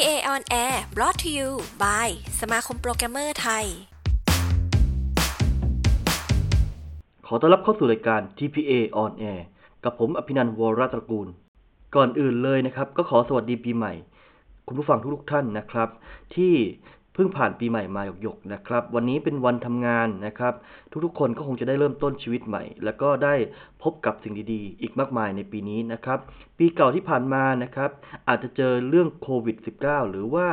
PA on Air brought to you by สมาคมโปรแกรมเมอร์ไทย ขอต้อนรับเข้าสู่รายการ TPA on Air กับผมอภินันท์วรตระกูล ก่อนอื่นเลยนะครับ ก็ขอสวัสดีปีใหม่ คุณผู้ฟังทุกๆท่านนะครับ ที่ เพิ่งผ่านปีใหม่มาหยกๆนะครับ วันนี้เป็นวันทำงานนะครับ ทุกๆ คนก็คงจะได้เริ่มต้นชีวิตใหม่ แล้วก็ได้พบกับสิ่งดีๆ อีกมากมายในปีนี้นะครับ ปีเก่าที่ผ่านมานะครับ อาจจะเจอเรื่องโควิด -19 หรือว่า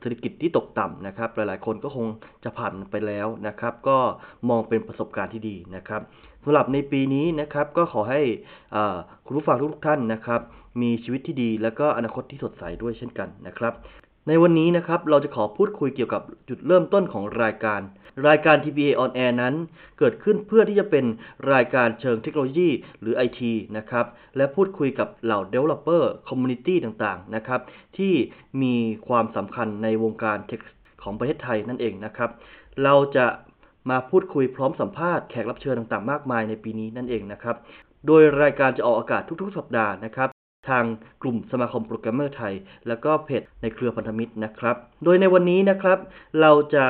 เศรษฐกิจที่ตกต่ำนะครับ หลายๆ คนก็คงจะผ่านไปแล้วนะครับ ก็มองเป็นประสบการณ์ที่ดีนะครับสำหรับในปีนี้นะครับก็ขอให้คุณผู้ฟังทุกๆท่านนะครับ มีชีวิตที่ดี แล้วก็อนาคตที่สดใสด้วยเช่นกันนะครับ ในวันนี้นะครับเราจะขอพูดคุยเกี่ยวกับจุดเริ่มต้นของรายการ รายการ TPA on Air นั้น เกิดขึ้นเพื่อที่จะเป็นรายการเชิงเทคโนโลยี หรือ IT นะครับและพูดคุยกับเหล่า Developer Community ต่างๆนะครับที่มีความสำคัญในวงการเทคของประเทศไทยนั่นเองนะครับเราจะมาพูดคุยพร้อมสัมภาษณ์แขกรับเชิญต่างๆ มากมายในปีนี้นั่นเองนะครับโดยรายการจะออกอากาศทุกๆ สัปดาห์นะครับ ทางกลุ่มสมาคมโปรแกรมเมอร์ไทย แล้วก็เพจในเครือพันธมิตรนะครับ โดยในวันนี้นะครับ เราจะ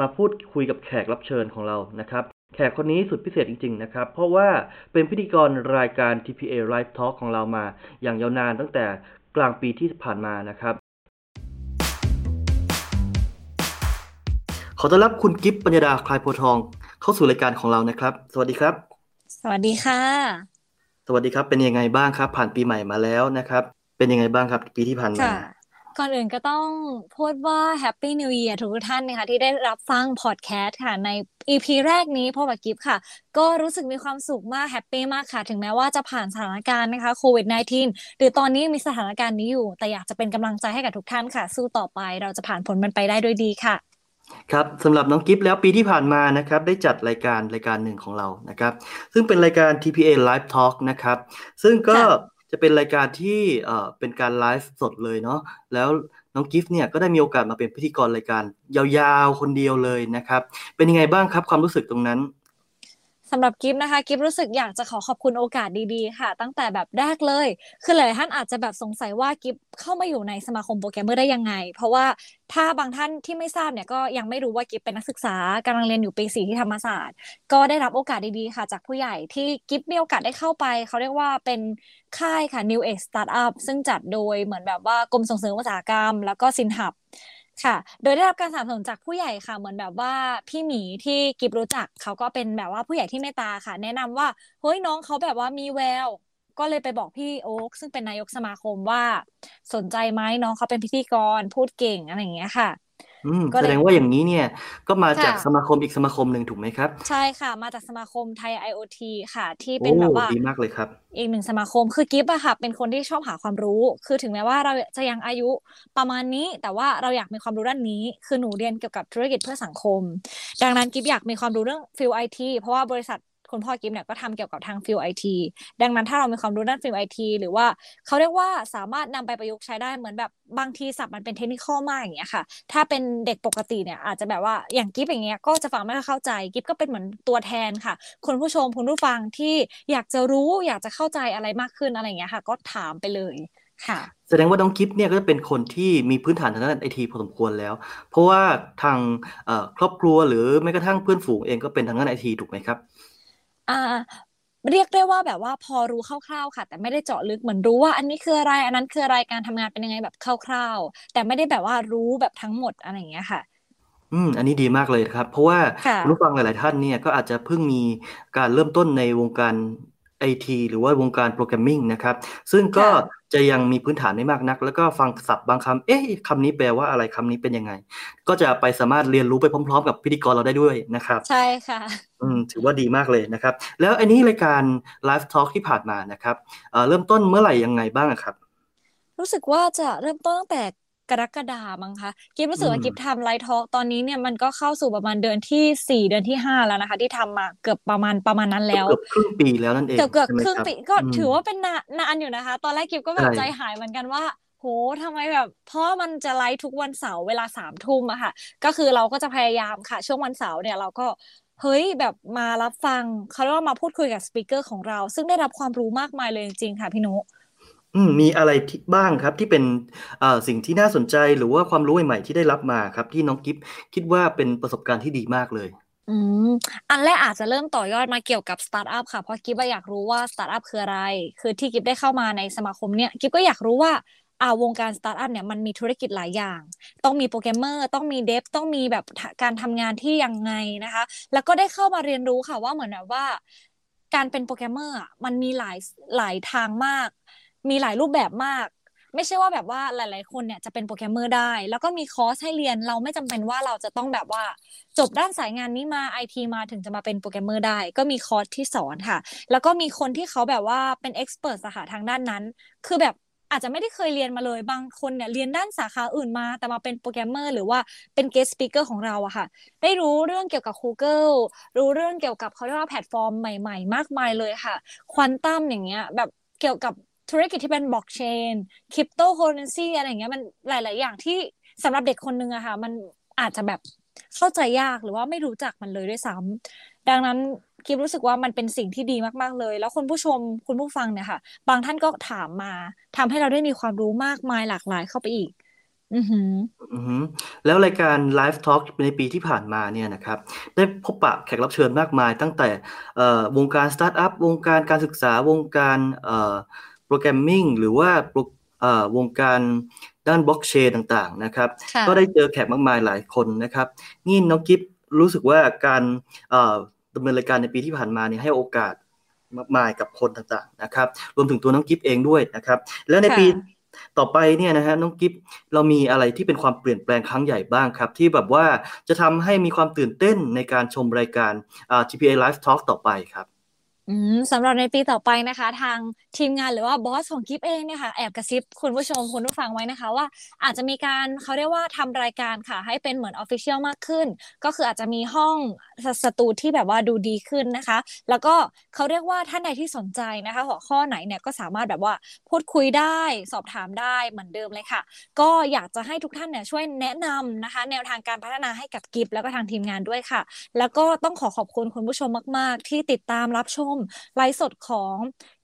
มาพูดคุยกับแขกรับเชิญของเรานะครับ แขกคนนี้สุดพิเศษจริง ๆ นะครับ เพราะว่าเป็นพิธีกรรายการ TPA Live Talk ของเรามา อย่างยาวนานตั้งแต่กลางปีที่ผ่านมานะครับ ขอต้อนรับคุณกิฟต์ปัญญาดาคลายโพธิ์ทอง เข้าสู่รายการของเรานะครับ สวัสดีครับ สวัสดีค่ะส วัสดีครับ เป็นยังไงบ้างครับ ผ่านปีใหม่มาแล้วนะครับ เป็นยังไงบ้างครับ ปีที่ผ่านมาก่อนอื่นก็ต้องพูดว่า Happy New Year ทุกท่านนะคะ ที่ได้รับฟังพอดแคสต์ค่ะ ใน EP แรกนี้พ่อกับกิฟค่ะ ก็รู้สึกมีความสุขมากแฮปปี้มากค่ะ ถึงแม้ว่าจะผ่านสถานการณ์นะคะโควิด -19 หรือตอนนี้มีสถานการณ์นี้อยู่ แต่อยากจะเป็นกำลังใจให้กับทุกท่านค่ะ สู้ต่อไปเราจะผ่านผลมันไปได้ด้วยดีค่ะ ครับสำหรับน้องกิฟต์แล้วปีที่ผ่านมานะครับได้จัดรายการรายการหนึ่งของเรานะครับซึ่งเป็นรายการ TPA Live Talk นะครับซึ่งก็ค่ะจะเป็นรายการที่เอ่อเป็นการไลฟ์สดเลยเนาะแล้วน้องกิฟต์เนี่ยก็ได้มีโอกาสมาเป็นพิธีกรรายการยาวๆคนเดียวเลยนะครับเป็นยังไงบ้างครับความรู้สึกตรงนั้น สำหรับกิฟนะคะ กิฟรู้สึกอยากจะขอขอบคุณโอกาสดีๆ ค่ะ ตั้งแต่แบบแรกเลย คือหลายท่านอาจจะแบบสงสัยว่ากิฟเข้ามาอยู่ในสมาคมโปรแกรมเมอร์ได้ยังไง เพราะว่าถ้าบางท่านที่ไม่ทราบเนี่ยก็ยังไม่รู้ว่ากิฟเป็นนักศึกษากำลังเรียนอยู่ปีสี่ที่ธรรมศาสตร์ ก็ได้รับโอกาสดีๆ ค่ะ จากผู้ใหญ่ที่กิฟมีโอกาสได้เข้าไป เขาเรียกว่าเป็นค่ายค่ะ New Age Startup ซึ่งจัดโดยเหมือนแบบว่ากรมส่งเสริมอุตสาหกรรม แล้วก็สินหับ ค่ะ โดยได้รับการสนับสนุนจากผู้ใหญ่ค่ะ เหมือนแบบว่าพี่หมีที่กิบรู้จักเขาก็เป็นแบบว่าผู้ใหญ่ที่เมตตาค่ะ แนะนำว่าเฮ้ยน้องเขาแบบว่ามีแวว ก็เลยไปบอกพี่โอ๊คซึ่งเป็นนายกสมาคมว่า สนใจไหมน้องเขาเป็นพิธีกรพูดเก่งอะไรอย่างเงี้ยค่ะ อืมก็เลยแสดงว่าอย่างนี้เนี่ย ก็มาจากค่ะสมาคมอีกสมาคมหนึ่งถูกไหมครับ ใช่ค่ะ มาจากสมาคมไทย IoT ค่ะ ที่โอ้เป็นแบบว่าดีมากเลยครับ อีกหนึ่งสมาคมคือกิฟอะค่ะ เป็นคนที่ชอบหาความรู้ คือถึงแม้ว่าเราจะยังอายุประมาณนี้ แต่ว่าเราอยากมีความรู้ด้านนี้ คือหนูเรียนเกี่ยวกับธุรกิจเพื่อสังคม ดังนั้นกิฟอยากมีความรู้เรื่อง field IT เพราะว่าบริษัท คุณพ่อกิฟเนี่ยก็ทำเกี่ยวกับทาง field IT ดังนั้นถ้าเรามีความรู้ด้าน field IT หรือว่าเขาเรียกว่าสามารถนำไปประยุกต์ใช้ได้เหมือนแบบบางทีศัพท์มันเป็นเทคนิคอมากอย่างเงี้ยค่ะ ถ้าเป็นเด็กปกติเนี่ยอาจจะแบบว่าอย่างกิฟอย่างเงี้ยก็จะฟังไม่ค่อยเข้าใจกิฟก็เป็นเหมือนตัวแทนค่ะ คุณผู้ชมคุณผู้ฟังที่อยากจะรู้อยากจะเข้าใจอะไรมากขึ้นอะไรเงี้ยค่ะ ก็ถามไปเลยค่ะแสดงว่าน้องกิฟต์เนี่ยก็จะเป็นคนที่มีพื้นฐานทางด้านไอทีพอสมควรแล้ว เพราะว่าทางครอบครัวหรือแม้กระทั่งเพื่อนฝูงเองก็เป็นทางด้านไอทีถูกไหมครับ อ่าเรียกได้ว่าแบบว่าพอรู้คร่าวๆค่ะ แต่ไม่ได้เจาะลึกเหมือนรู้ว่า อันนี้คืออะไร อันนั้นคืออะไรการทำงานเป็นยังไงแบบคร่าวๆ แต่ไม่ได้แบบว่ารู้แบบทั้งหมดอะไรอย่างเงี้ยค่ะอืมอันนี้ดีมากเลยครับ เพราะว่าค่ะคุณผู้ฟังหลาย ๆ ท่านเนี่ยก็อาจจะเพิ่งมีการเริ่มต้นในวงการ ไอทีหรือว่าวงการโปรแกรมมิ่งนะครับ ซึ่งก็ค่ะจะยังมีพื้นฐานไม่มากนัก แล้วก็ฟังศัพท์บางคำเอ๊ะคำนี้แปลว่าอะไรคำนี้เป็นยังไง ก็จะไปสามารถเรียนรู้ไปพร้อม ๆ กับพิธีกรเราได้ด้วยนะครับ ใช่ค่ะอืมถือว่าดีมากเลยนะครับ แล้วอันนี้รายการ Live Talk ที่ผ่านมานะครับเอ่อเริ่มต้นเมื่อไหร่ยังไงบ้างอะครับ รู้สึกว่าจะเริ่มต้นตั้งแต่ กรกฎามั้งคะกิฟรู้สึกว่าอืมกิฟทำ Live Talk ตอนนี้เนี่ยมันก็เข้าสู่ประมาณเดือนที่สี่เดือนที่ห้าแล้วนะคะ ที่ทำมาเกือบประมาณประมาณนั้นแล้วเกือบครึ่งปีแล้วนั่นเองเกือบเกือบใช่ไหมครับครึ่งปีก็อืมถือว่าเป็นนานนานอยู่นะคะ ตอนแรกกิฟก็แบบใช่ใจหายเหมือนกันว่าโหทำไมแบบ เพราะว่ามันจะไลฟ์ทุกวันเสาร์เวลาสามทุ่มอะค่ะ ก็คือเราก็จะพยายามค่ะ ช่วงวันเสาร์เนี่ยเราก็เฮ้ยแบบมารับฟังเขาเรียกว่ามาพูดคุยกับ speaker ของเรา ซึ่งได้รับความรู้มากมายเลยจริงๆค่ะพี่นุอื มมีอะไรที่บ้างครับที่เป็นสิ่งที่น่าสนใจหรือว่าความรู้ใหม่ๆที่ได้รับมาครับ ที่น้องกิฟคิดว่าเป็นประสบการณ์ที่ดีมากเลยอืมอันแรกอาจจะเริ่มต่อยอดมาเกี่ยวกับสตาร์ทอัพค่ะเพราะกิฟอยากรู้ว่าสตาร์ทอัพคืออะไร คือที่กิฟได้เข้ามาในสมาคมเนี่ยกิฟก็อยากรู้ว่าอ่าวงการสตาร์ทอัพเนี่ยมันมีธุรกิจหลายอย่าง ต้องมีโปรแกรมเมอร์ต้องมี dev ต้องมีแบบการทำงานที่ยังไงนะคะ แล้วก็ได้เข้ามาเรียนรู้ค่ะว่าเหมือนแบบว่า การเป็นโปรแกรมเมอร์มันมีหลายหลายทางมาก มีหลายรูปแบบมาก ไม่ใช่ว่าแบบว่าหลาย ๆ คนเนี่ยจะเป็นโปรแกรมเมอร์ได้ แล้วก็มีคอร์สให้เรียนเราไม่จำเป็นว่าเราจะต้องแบบว่าจบด้านสายงานนี้มาไอทีมาถึงจะมาเป็นโปรแกรมเมอร์ได้ ก็มีคอร์สที่สอนค่ะ แล้วก็มีคนที่เขาแบบว่าเป็น expert อะค่ะทางด้านนั้น คือแบบอาจจะไม่ได้เคยเรียนมาเลย บางคนเนี่ยเรียนด้านสาขาอื่นมา แต่มาเป็นโปรแกรมเมอร์หรือว่าเป็น guest speaker ของเราอะค่ะ ได้รู้เรื่องเกี่ยวกับ Google รู้เรื่องเกี่ยวกับเขาเรียกว่าแพลตฟอร์มใหม่ ๆ มากมายเลยค่ะ ควอนตัมอย่างเงี้ยแบบเกี่ยวกับ ธุรกิจที่เป็นบล็อกเชนคริปโตเคอเรนซีอะไรเงี้ยมันหลาย ๆ อย่างที่สำหรับเด็กคนนึงอะค่ะ มันอาจจะแบบเข้าใจยากหรือว่าไม่รู้จักมันเลยด้วยซ้ำดังนั้นกิฟรู้สึกว่ามันเป็นสิ่งที่ดีมากๆเลย แล้วคุณผู้ชมคุณผู้ฟังเนี่ยค่ะ บางท่านก็ถามมาทำให้เราได้มีความรู้มากมายหลากหลายเข้าไปอีก อือหือ อือฮึแล้วรายการ Live Talk ในปีที่ผ่านมาเนี่ยนะครับ ได้พบปะแขกรับเชิญมากมาย ตั้งแต่วงการสตาร์ทอัพวงการการศึกษาวงการเอ่อ programming หรือว่าโปรเอ่อวงการด้านบล็อกเชนต่างๆนะครับค่ะก็ได้เจอแขกมากมายหลายคนนะครับ นี่น้องกิฟรู้สึกว่าการเอ่อดำเนินรายการในปีที่ผ่านมาเนี่ยให้โอกาสมากมายกับคนต่างๆนะครับ รวมถึงตัวน้องกิฟเองด้วยนะครับ แล้วในปีค่ะต่อไปเนี่ยนะฮะน้องกิฟเรามีอะไรที่เป็นความเปลี่ยนแปลงครั้งใหญ่บ้างครับ ที่แบบว่าจะทำให้มีความตื่นเต้นในการชมรายการอ่า GPA Live Talk ต่อไปครับอืม สำหรับในปีต่อไปนะคะ ทางทีมงานหรือว่าบอสของกิฟเองเนี่ยค่ะแอบกระซิบคุณผู้ชมคุณผู้ฟังไว้นะคะ ว่าอาจจะมีการเขาเรียกว่าทำรายการค่ะ ให้เป็นเหมือนออฟฟิเชียลมากขึ้น ก็คืออาจจะมีห้องสสตูที่แบบว่าดูดีขึ้นนะคะ แล้วก็เขาเรียกว่าท่านใดที่สนใจนะคะ หัวข้อไหนเนี่ยก็สามารถแบบว่าพูดคุยได้สอบถามได้เหมือนเดิมเลยค่ะ ก็อยากจะให้ทุกท่านเนี่ยช่วยแนะนำนะคะ แนวทางการพัฒนาให้กับกิฟแล้วก็ทางทีมงานด้วยค่ะ แล้วก็ต้องขอขอบคุณคุณผู้ชมมาก ๆ ที่ติดตามรับชมไลฟ์สดของ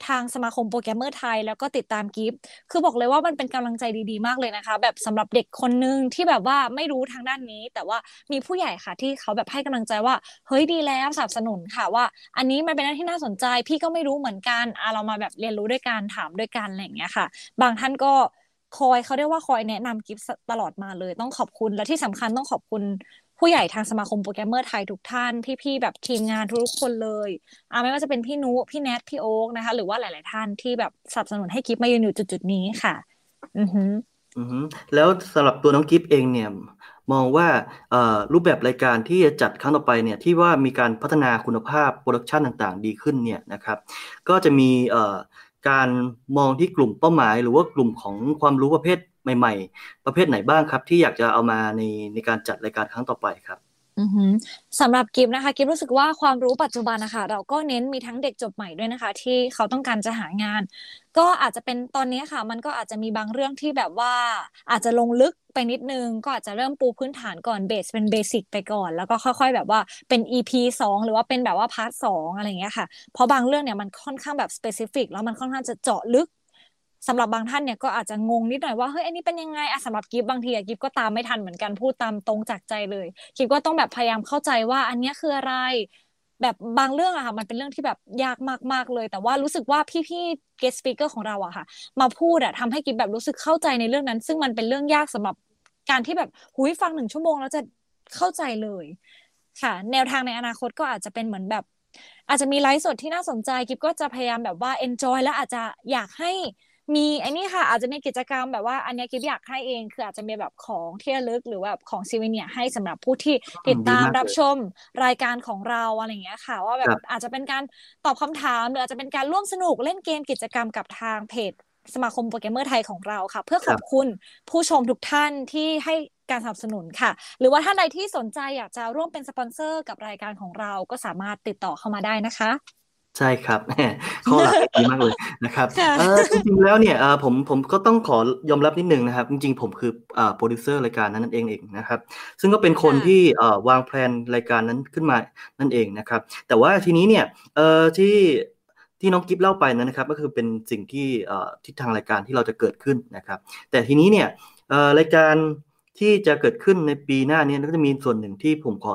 ทางสมาคมโปรแกรมเมอร์ไทย แล้วก็ติดตามกิฟต์คือบอกเลยว่ามันเป็นกำลังใจดีๆ มากเลยนะคะ แบบสำหรับเด็กคนนึงที่แบบว่าไม่รู้ทางด้านนี้ แต่ว่ามีผู้ใหญ่ค่ะที่เขาแบบให้กำลังใจว่าเฮ้ยดีแล้วสนับสนุนค่ะว่า อันนี้มันเป็นเรื่องที่น่าสนใจพี่ก็ไม่รู้เหมือนกันอะเรามาแบบเรียนรู้ด้วยกันถามด้วยกันอะไรอย่างเงี้ยค่ะ บางท่านก็คอยเขาเรียกว่าคอยแนะนำกิฟต์ตลอดมาเลย ต้องขอบคุณและที่สำคัญต้องขอบคุณ ผู้ใหญ่ทางสมาคมโปรแกรมเมอร์ไทยทุกท่าน พี่ๆแบบทีมงานทุกคนเลยอ่าไม่ว่าจะเป็นพี่นุพี่แนทพี่โอ๊กนะคะ หรือว่าหลาย ๆ ท่านที่แบบสนับสนุนให้กิฟมายืนอยู่จุดๆนี้ค่ะ อือหืออือฮึแล้วสำหรับตัวน้องกิฟเองเนี่ยมองว่ารูปแบบรายการที่จะจัดครั้งต่อไปเนี่ยที่ว่ามีการพัฒนาคุณภาพโปรดักชันต่างๆ ดีขึ้นเนี่ยนะครับก็จะมีการมองที่กลุ่มเป้าหมาย หรือว่ากลุ่มของความรู้ประเภท ใหม่ ๆ ประเภทไหนบ้างครับ ที่อยากจะเอามาในในการจัดรายการครั้งต่อไปครับสำหรับกิฟนะคะกิฟรู้สึกว่าความรู้ปัจจุบันนะคะเราก็เน้นมีทั้งเด็กจบใหม่ด้วยนะคะ ที่เขาต้องการจะหางาน ก็อาจจะเป็นตอนนี้ค่ะ มันก็อาจจะมีบางเรื่องที่แบบว่าอาจจะลงลึกไปนิดนึง ก็อาจจะเริ่มปูพื้นฐานก่อน base เป็น basic ไปก่อน แล้วก็ค่อย ๆ แบบว่าเป็น EP สองหรือว่าเป็นแบบว่า part สองอะไรเงี้ยค่ะ เพราะบางเรื่องเนี่ยมันค่อนข้างแบบ specific แล้วมันค่อนข้างจะเจาะลึก สำหรับบางท่านเนี่ยก็อาจจะงงนิดหน่อยว่าเฮ้ยอันนี้เป็นยังไงอะสำหรับกิฟบางทีอะกิฟก็ตามไม่ทันเหมือนกันพูดตามตรงจากใจเลยกิฟก็ต้องแบบพยายามเข้าใจว่าอันนี้คืออะไร แบบบางเรื่องอะค่ะ มันเป็นเรื่องที่แบบยากมากๆเลย แต่ว่ารู้สึกว่าพี่ๆ guest speaker ของเราอะค่ะ มาพูดอะทำให้กิฟแบบรู้สึกเข้าใจในเรื่องนั้น ซึ่งมันเป็นเรื่องยากสำหรับการที่แบบหุยฟังหนึ่งชั่วโมงแล้วจะเข้าใจเลย ค่ะ แนวทางในอนาคตก็อาจจะเป็นเหมือนแบบ อาจจะมีไลฟ์สดที่น่าสนใจกิฟก็จะพยายามแบบว่า enjoy และอาจจะอยากให้ มีไอ้นี่ค่ะ อาจจะมีกิจกรรมแบบว่าอันเนี้ยกิฟอยากให้เอง คืออาจจะมีแบบของที่ระลึกหรือว่าแบบของซีเวเนียให้สำหรับผู้ที่ติดตามดีมากเลยรับชมรายการของเราอะไรอย่างเงี้ยค่ะ ว่าแบครับอาจจะเป็นการตอบคำถาม หรืออาจจะเป็นการร่วมสนุกเล่นเกมกิจกรรมกับทางเพจสมาคมโปรแกรมเมอร์ไทยของเราค่ะ เพื่อขอบคุณผู้ชมทุกท่านที่ให้การสนับสนุนค่ะ หรือว่าท่านใดที่สนใจอยากจะร่วมเป็นสปอนเซอร์กับรายการของเราก็สามารถติดต่อเข้ามาได้นะคะ ใช่ครับแหมข้อหลักดีมากเลยนะครับค่ะเออจริงๆแล้วเนี่ยเอ่อผมผมก็ต้องขอยอมรับนิดนึงนะครับ จริงๆ ผมคืออ่าโปรดิวเซอร์รายการนั้นนั่นเองเองนะครับ ซึ่งก็เป็นคนค่ะที่เอ่อวางแผนรายการนั้นขึ้นมานั่นเองนะครับ แต่ว่าทีนี้เนี่ยเอ่อที่ที่น้องกิฟเล่าไปนั้นนะครับ ก็คือเป็นสิ่งที่ทิศทางรายการที่เราจะเกิดขึ้นนะครับ แต่ทีนี้เนี่ยรายการที่จะเกิดขึ้นในปีหน้านี้ก็จะมีส่วนหนึ่งที่ผมขอ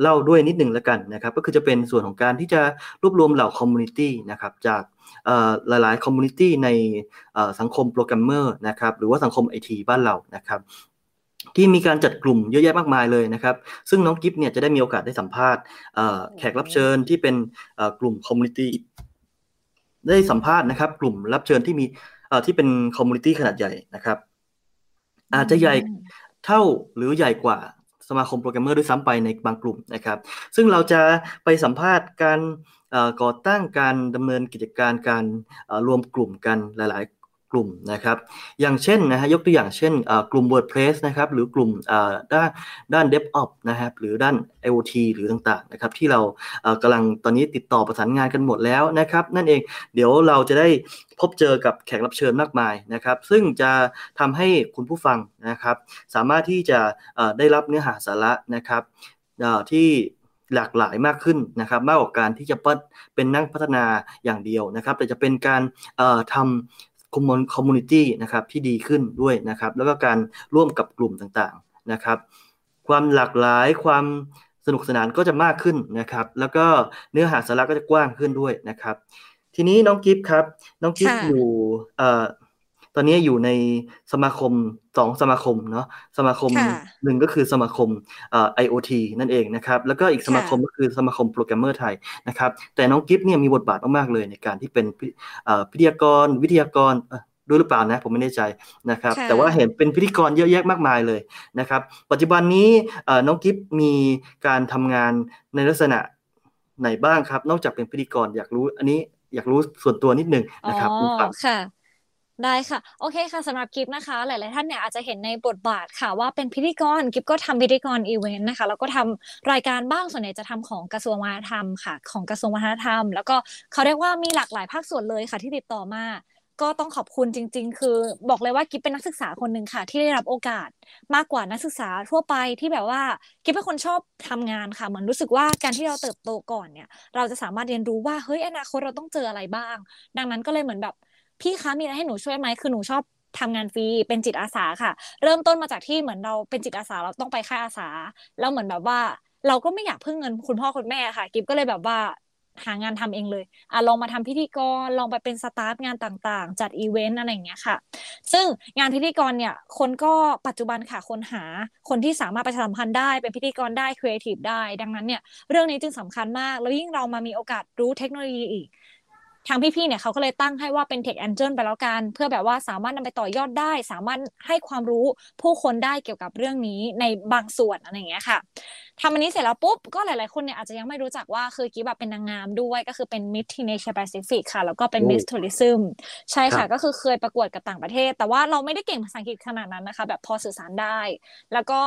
เล่าด้วยนิดหนึ่งแล้วกันนะครับก็คือจะเป็นส่วนของการที่จะรวบรวมเหล่า community นะครับจากหลายๆ community ในสังคมโปรแกรมเมอร์นะครับหรือว่าสังคมไอทีบ้านเรานะครับที่มีการจัดกลุ่มเยอะแยะมากมายเลยนะครับ ซึ่งน้องกิฟเนี่ยจะได้มีโอกาสได้สัมภาษณ์แขกรับเชิญที่เป็นกลุ่ม community ได้สัมภาษณ์นะครับ กลุ่มรับเชิญที่มีที่เป็น community ขนาดใหญ่นะครับ อาจจะใหญ่เท่าหรือใหญ่กว่า สมาคมโปรแกรมเมอร์ด้วยซ้ำไปในบางกลุ่มนะครับ ซึ่งเราจะไปสัมภาษณ์การก่อตั้งการดำเนินกิจการการรวมกลุ่มกันหลาย ๆ กลุ่มนะครับ อย่างเช่นนะฮะยกตัวอย่างเช่นกลุ่ม WordPress นะครับหรือกลุ่มด้านด้าน DevOps นะครับหรือด้าน IoT หรือต่างๆนะครับที่เรากำลังตอนนี้ติดต่อประสานงานกันหมดแล้วนะครับ นั่นเองเดี๋ยวเราจะได้พบเจอกับแขกรับเชิญมากมายนะครับ ซึ่งจะทำให้คุณผู้ฟังนะครับ สามารถที่จะได้รับเนื้อหาสาระนะครับที่หลากหลายมากขึ้นนะครับมากกว่าการที่จะเป็นนั่งพัฒนาอย่างเดียวนะครับ แต่จะเป็นการทำ community นะครับที่ดีขึ้นด้วยนะครับ แล้วก็การร่วมกับกลุ่มต่างๆนะครับ ความหลากหลายความสนุกสนานก็จะมากขึ้นนะครับ แล้วก็เนื้อหาสาระก็จะกว้างขึ้นด้วยนะครับ ทีนี้น้องกิฟต์ครับ น้องกิฟต์อยู่ ตอนนี้อยู่ในสมาคมสองสมาคมเนาะสมาคมหนึ่งก็คือสมาคมเอ่อ IoT นั่นเองนะครับแล้วก็อีกสมาคมก็คือสมาคมโปรแกรมเมอร์ไทยนะครับแต่น้องกิฟเนี่ยมีบทบาทมากๆเลยในการที่เป็นพิธีกรวิทยากรด้วยหรือเปล่านะผมไม่แน่ใจนะครับ แต่ว่าเห็นเป็นพิธีกรเยอะแยะมากมายเลยนะครับ ปัจจุบันนี้น้องกิฟมีการทำงานในลักษณะไหนบ้างครับ นอกจากเป็นพิธีกรอยากรู้ อันนี้อยากรู้ส่วนตัวนิดนึงนะครับคุณฟังค่ะ ได้ค่ะ โอเคค่ะสำหรับกิฟนะคะ หลาย ๆ ท่านเนี่ยอาจจะเห็นในบทบาทค่ะ ว่าเป็นพิธีกรกิฟก็ทำพิธีกรอีเวนต์นะคะแล้วก็ทำรายการบ้างส่วนใหญ่จะทำของกระทรวงวัฒนธรรมค่ะ ของกระทรวงวัฒนธรรม แล้วก็เขาเรียกว่ามีหลากหลายภาคส่วนเลยค่ะที่ติดต่อมาก็ต้องขอบคุณจริง ๆ คือบอกเลยว่ากิฟเป็นนักศึกษาคนหนึ่งค่ะ ที่ได้รับโอกาสมากกว่านักศึกษาทั่วไปที่แบบว่ากิฟเป็นคนชอบทำงานค่ะเหมือนรู้สึกว่าการที่เราเติบโตก่อนเนี่ย เราจะสามารถเรียนรู้ว่าเฮ้ยอนาคตเราต้องเจออะไรบ้าง ดังนั้นก็เลยเหมือนแบบ พี่คะมีอะไรให้หนูช่วยไหมคือหนูชอบทำงานฟรีเป็นจิตอาสาค่ะ เริ่มต้นมาจากที่เหมือนเราเป็นจิตอาสาเราต้องไปค่ายอาสา แล้วเหมือนแบบว่า เราก็ไม่อยากพึ่งเงินคุณพ่อคุณแม่ค่ะ กิฟก็เลยแบบว่าหางานทำเองเลยอะลองมาทำพิธีกร ลองไปเป็น staff งานต่างๆ จัดอีเวนต์อะไรอย่างเงี้ยค่ะ ซึ่งงานพิธีกรเนี่ย คนก็ปัจจุบันค่ะ คนหา คนที่สามารถประชาสัมพันธ์ได้ เป็นพิธีกรได้ครีเอทีฟได้ ดังนั้นเนี่ย เรื่องนี้จึงสำคัญมาก แล้วยิ่งเรามามีโอกาสรู้เทคโนโลยีอีก ทางพี่ๆเนี่ยเขาก็เลยตั้งให้ว่าเป็น Tech Angel ไปแล้วกัน เพื่อแบบว่าสามารถนำไปต่อยอดได้ สามารถให้ความรู้ผู้คนได้เกี่ยวกับเรื่องนี้ในบางส่วนอะไรอย่างเงี้ยค่ะทำอันนี้เสร็จแล้วปุ๊บ ก็หลายๆคนเนี่ยอาจจะยังไม่รู้จักว่าคือกิ๊บแบบเป็นนางงามด้วยก็คือเป็น Miss Teenage Pacific ค่ะ แล้วก็เป็น Miss Tourism ใช่ค่ะ ก็คือเคยประกวดกับต่างประเทศ แต่ว่าเราไม่ได้เก่งภาษาอังกฤษขนาดนั้นนะคะ แบบพอสื่อสารได้ แล้วก็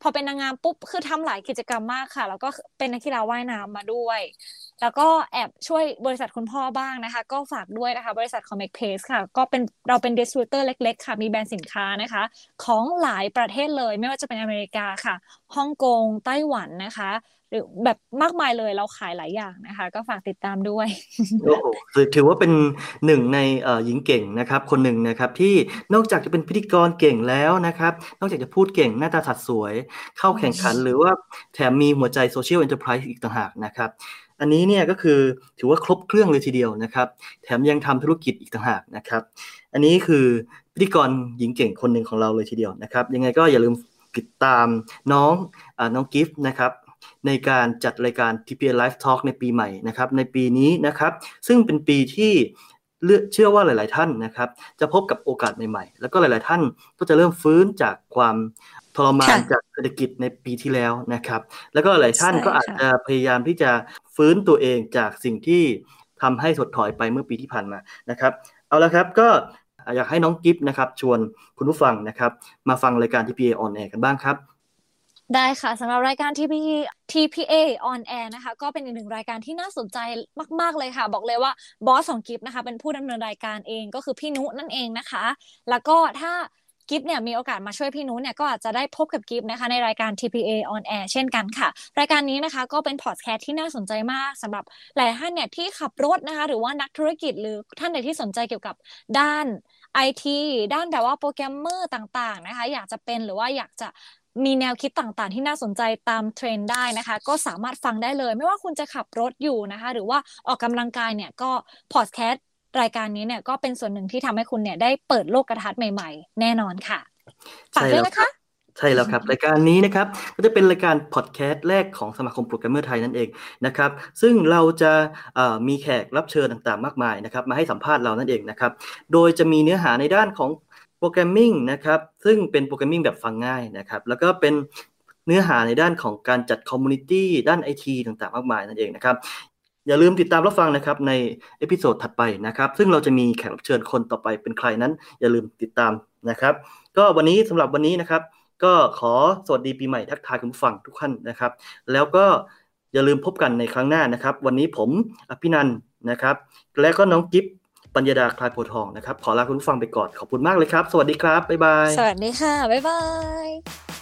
พอเป็นนางงามปุ๊บคือทำหลายกิจกรรมมากค่ะ แล้วก็เป็นนักกีฬาว่ายน้ำมาด้วย แล้วก็แอบช่วยบริษัทคุณพ่อบ้างนะคะ ก็ฝากด้วยนะคะ บริษัท Comic Pace ค่ะ ก็เป็นเราเป็นดิสติบิวเตอร์เล็ก ๆ ค่ะ มีแบรนด์สินค้านะคะ ของหลายประเทศเลย ไม่ว่าจะเป็นอเมริกาค่ะฮ่องกงไต้หวันนะคะ รือแบบมากมายเลยเราขายหลายอย่างนะคะ ก็ฝากติดตามด้วยโอ้โหถือว่าเป็นหนึ่งในหญิงเก่งนะครับ คนหนึ่งนะครับที่นอกจากจะเป็นพิธีกรเก่งแล้วนะครับ นอกจากจะพูดเก่งหน้าตาสะสวย เข้าแข่งขันหรือว่าแถมมีหัวใจ social enterprise อีกต่างหากนะครับอันนี้เนี่ยก็คือถือว่าครบเครื่องเลยทีเดียวนะครับ แถมยังทำธุรกิจอีกต่างหากนะครับ อันนี้คือพิธีกรหญิงเก่งคนหนึ่งของเราเลยทีเดียวนะครับ ยังไงก็อย่าลืมติดตามน้องอน้องกิฟต์นะครับ ในการจัดรายการ TPA Live Talk ในปีใหม่นะครับในปีนี้นะครับซึ่งเป็นปีที่เชื่อว่าหลาย ๆ ท่านนะครับ จะพบกับโอกาสใหม่ ๆ แล้วก็หลาย ๆ ท่านก็จะเริ่มฟื้นจากความทรมานจากเศรษฐกิจในปีที่แล้วนะครับ แล้วก็หลายท่านก็อาจจะพยายามที่จะฟื้นตัวเองจากสิ่งที่ทำให้ถดถอยไปเมื่อปีที่ผ่านมานะครับ เอาละครับก็อยากให้น้องกิฟต์นะครับ ชวนคุณผู้ฟังนะครับ มาฟังรายการ TPA on air กันบ้างครับ ได้ค่ะสำหรับรายการ TP TPA on air นะคะ ก็เป็นอีกหนึ่งรายการที่น่าสนใจมาก ๆ เลยค่ะ บอกเลยว่าบอสของกิฟต์นะคะ เป็นผู้ดำเนินรายการเองก็คือพี่นุนั่นเองนะคะ แล้วก็ถ้ากิฟเนี่ยมีโอกาสมาช่วยพี่นุ้เนี่ยก็อาจจะได้พบกับกิฟนะคะในรายการ TPA on air เช่นกันค่ะ รายการนี้นะคะก็เป็นพอดแคสต์ที่น่าสนใจมากสำหรับหลายท่านเนี่ยที่ขับรถนะคะหรือว่านักธุรกิจหรือท่านใดที่สนใจเกี่ยวกับด้านไอทีด้านแบบว่าโปรแกรมเมอร์ต่างๆนะคะ อยากจะเป็นหรือว่าอยากจะ มีแนวคิดต่างๆ ที่น่าสนใจตามเทรนด์ได้นะคะ ก็สามารถฟังได้เลย ไม่ว่าคุณจะขับรถอยู่นะคะ หรือว่าออกกำลังกายเนี่ยก็พอดแคสต์รายการนี้เนี่ยก็เป็นส่วนหนึ่งที่ทำให้คุณเนี่ยได้เปิดโลกทัศน์ใหม่ๆ แน่นอนค่ะฝากด้วยนะคะใช่แล้วครับ รายการนี้นะครับก็จะเป็นรายการพอดแคสต์แรกของสมาคมโปรแกรมเมอร์ไทยนั่นเองนะครับซึ่งเราจะมีแขกรับเชิญต่างๆ มากมายนะครับมาให้สัมภาษณ์เรานั่นเองนะครับโดยจะมีเนื้อหาในด้านของ programming นะครับซึ่งเป็น programming แบบฟังง่ายนะครับแล้วก็เป็นเนื้อหาในด้านของการจัด community ด้านไอทีต่างๆ มากมายนั่นเองนะครับอย่าลืมติดตามรับฟังนะครับใน episode ถัดไปนะครับซึ่งเราจะมีแขกรับเชิญคนต่อไปเป็นใครนั้น อย่าลืมติดตามนะครับก็วันนี้สำหรับวันนี้นะครับ ก็ขอสวัสดีปีใหม่ทักทายคุณผู้ฟังทุกท่านนะครับ แล้วก็อย่าลืมพบกันในครั้งหน้านะครับ วันนี้ผมอภินันนะครับ และก็น้องกิฟ ปัญญาดาคลายโพทองนะครับ ขอลาคุณผู้ฟังไปก่อน ขอบคุณมากเลยครับ สวัสดีครับ บ๊ายบาย สวัสดีค่ะ บ๊ายบาย